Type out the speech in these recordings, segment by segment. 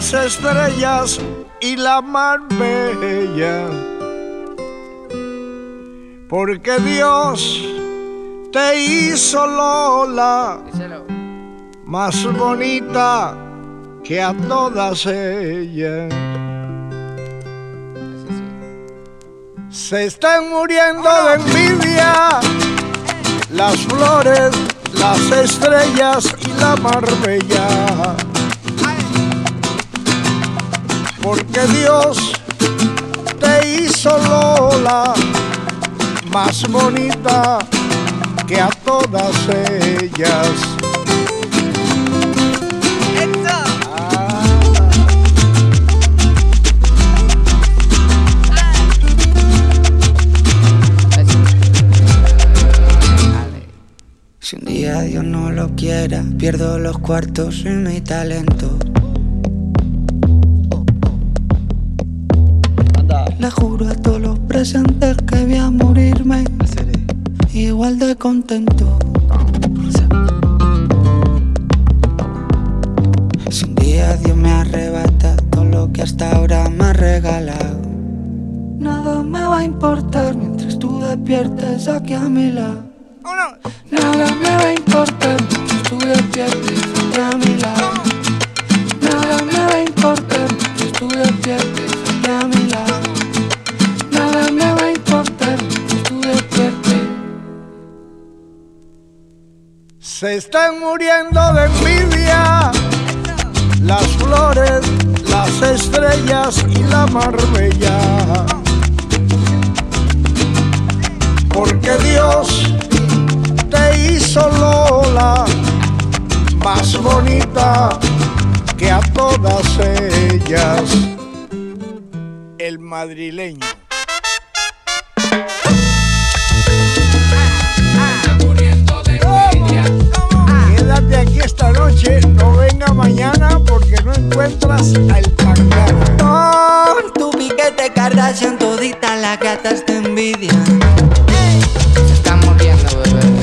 las estrellas y la mar bella. Porque Dios te hizo Lola más bonita que a todas ellas. Se están muriendo de envidia las flores, las estrellas y la marbella. Porque Dios te hizo Lola más bonita que a todas ellas. Si un día Dios no lo quiera, pierdo los cuartos y mi talento. Juro a todos los presentes que voy a morirme igual de contento. Si un día Dios me arrebata todo lo que hasta ahora me ha regalado, nada me va a importar mientras tú despiertes aquí a mi lado. Nada me va a importar mientras tú despiertes Se están muriendo de envidia las flores, las estrellas y la marbella. Porque Dios te hizo Lola más bonita que a todas ellas. El madrileño. Quédate aquí esta noche, no venga mañana porque no encuentras al pangano. Con tu piquete Kardashian todita las gatas te envidian. Se muriendo, bebé.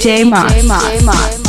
DJ Moss. DJ Moss.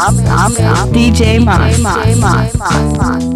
I'm, I'm, I'm DJ Mon.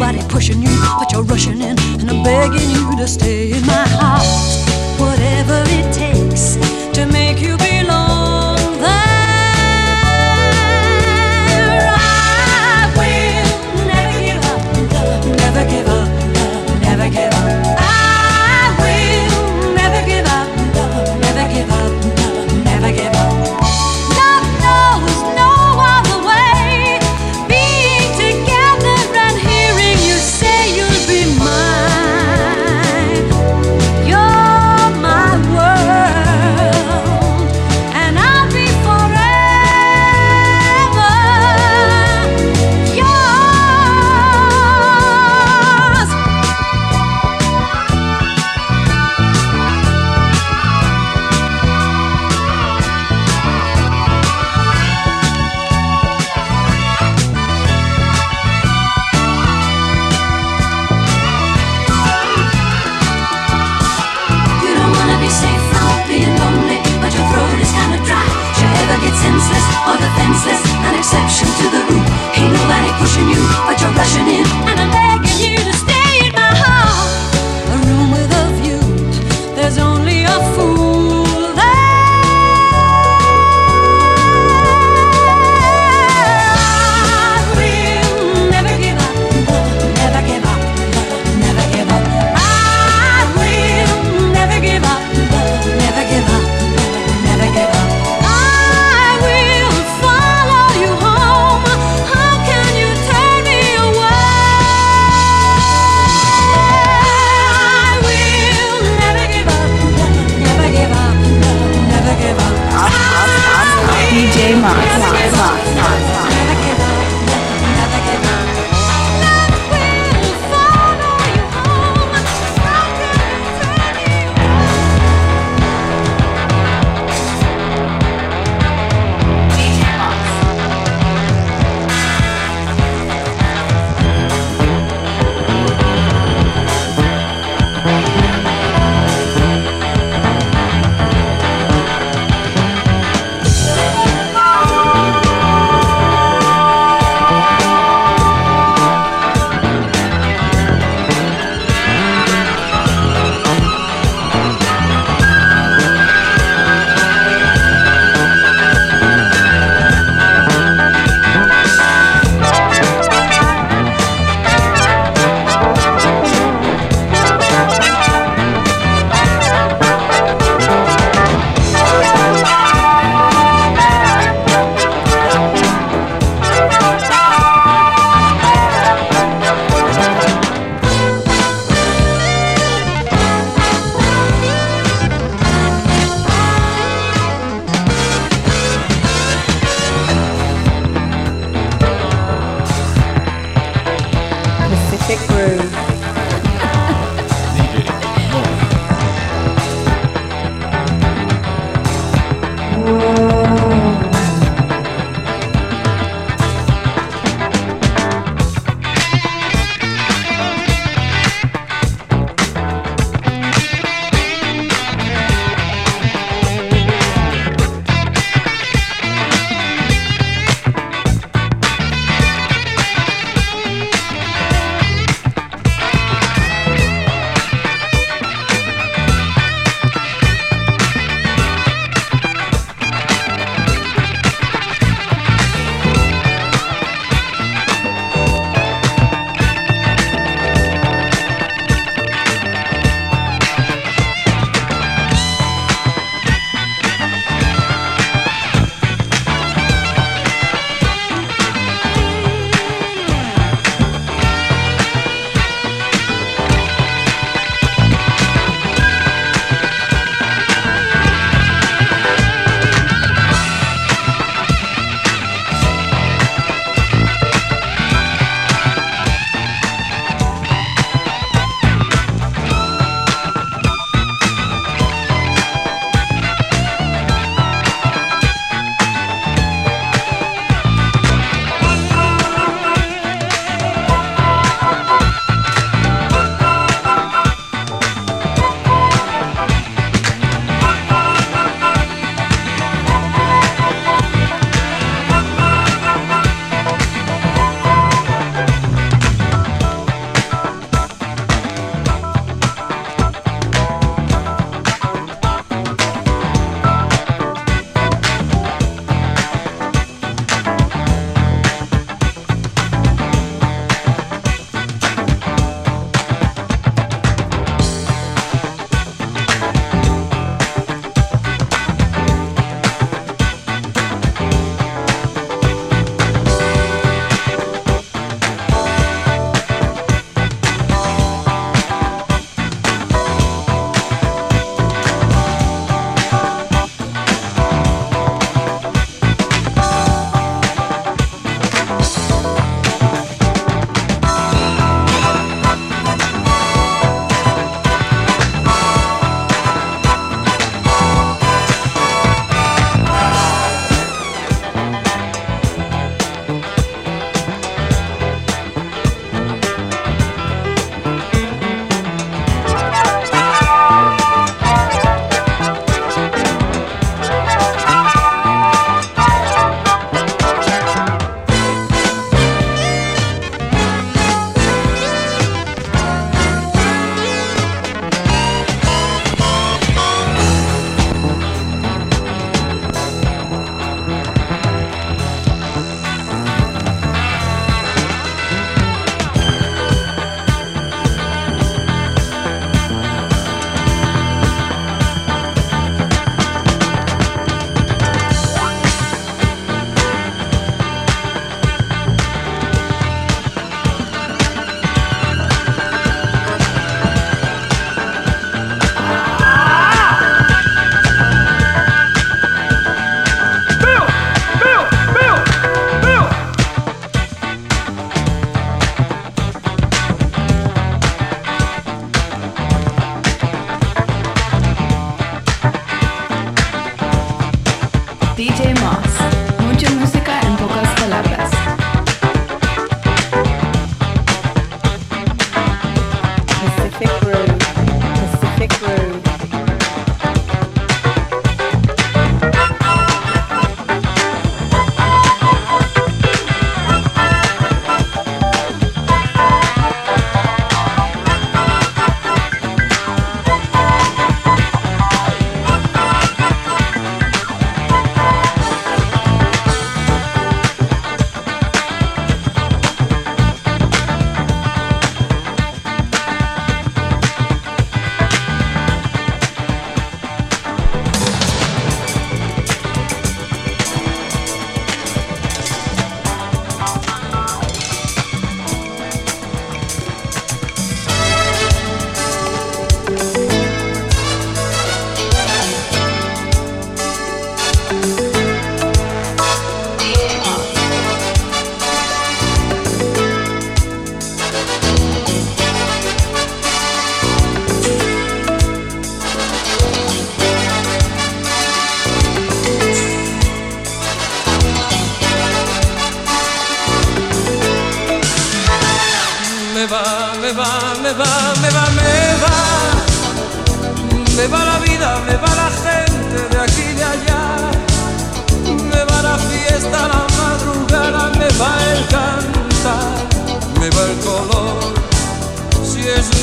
nobody pushing you, but you're rushing in, and I'm begging you to stay in my heart. Whatever it takes to make you.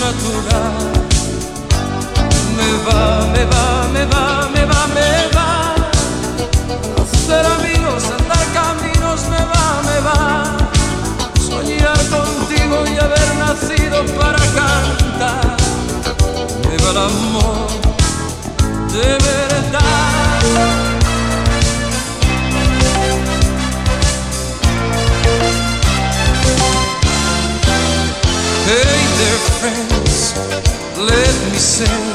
Me va, me va, me va, me va, me va. Hacer amigos, andar caminos, me va, me va. Soñar contigo y haber nacido para cantar. Me va el amor, de ver listen.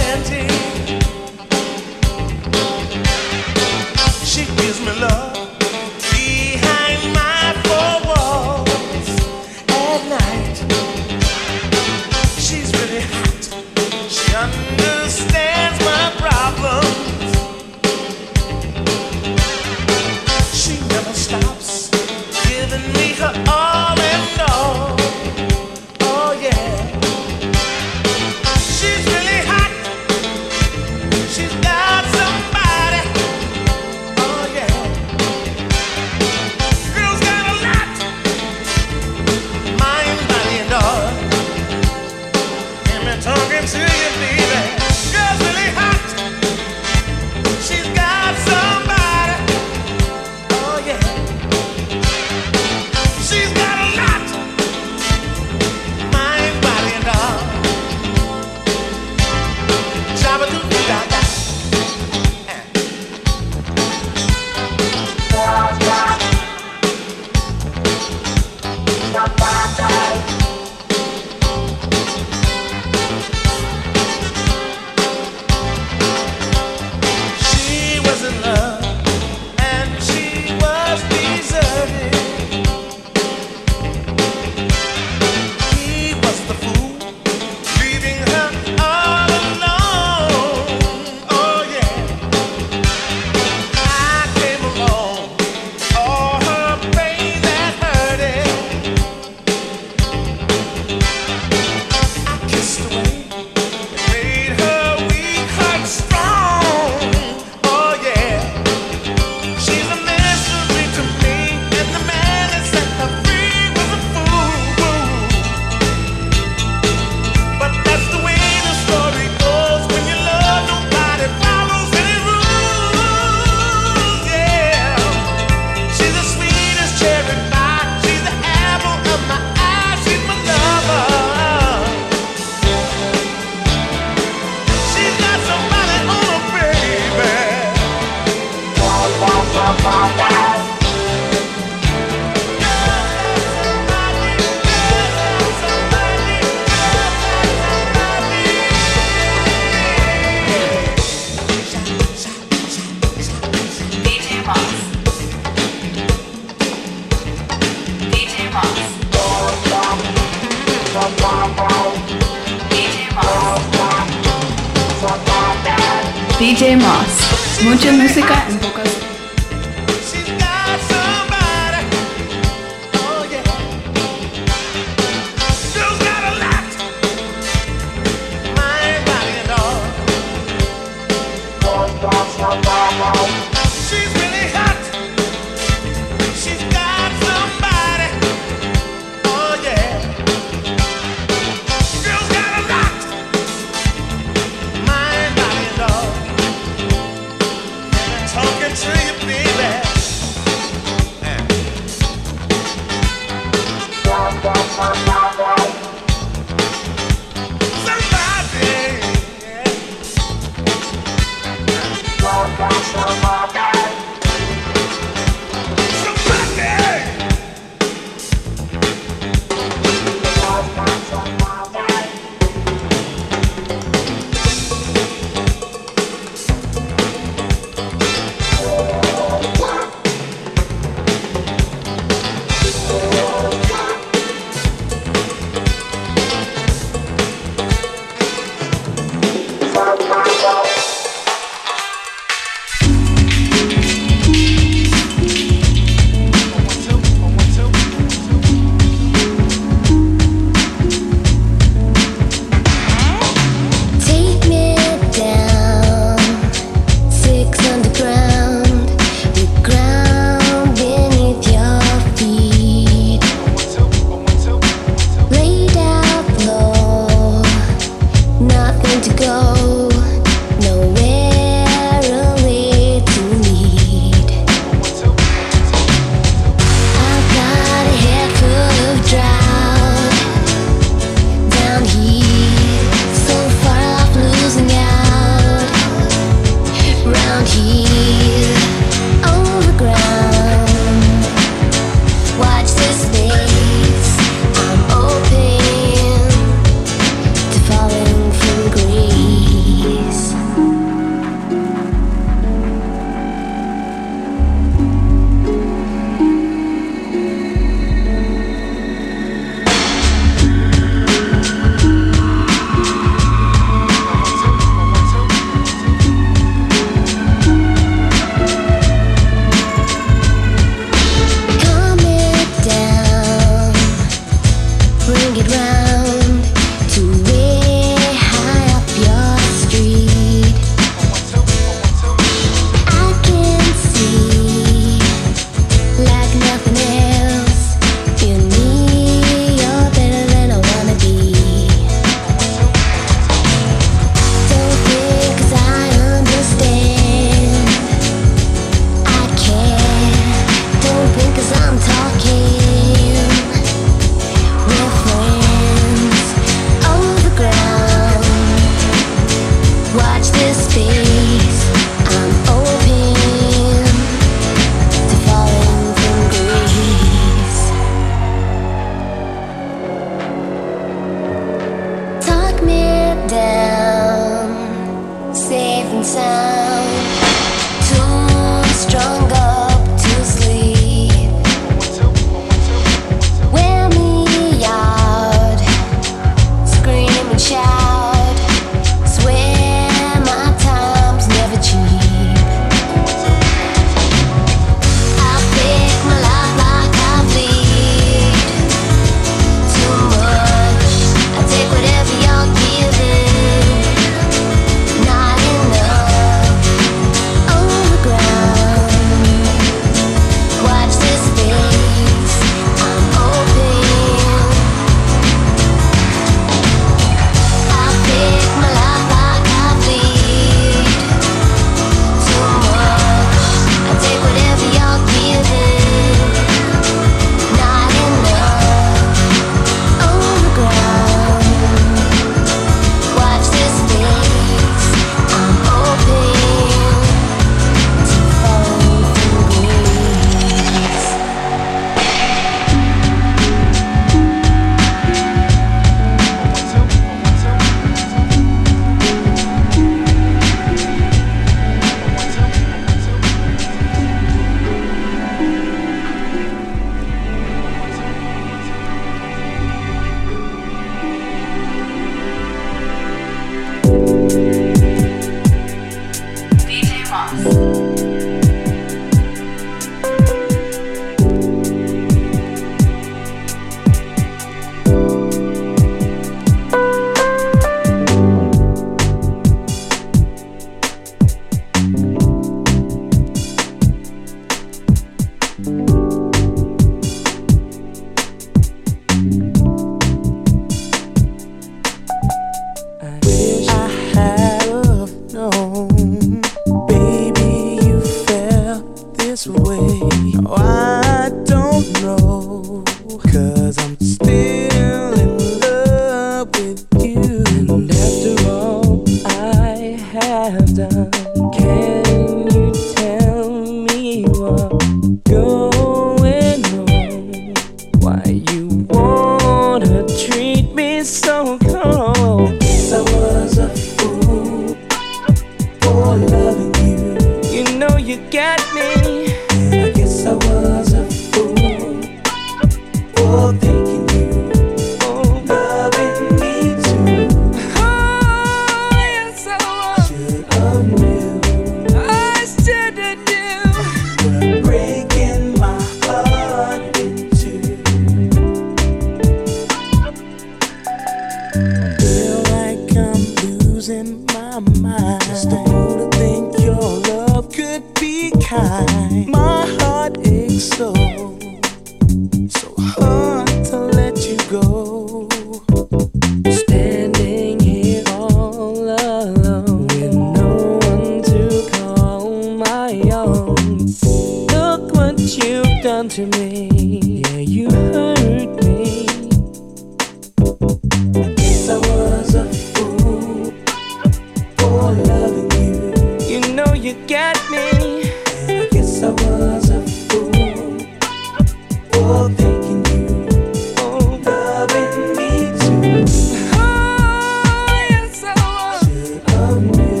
of me.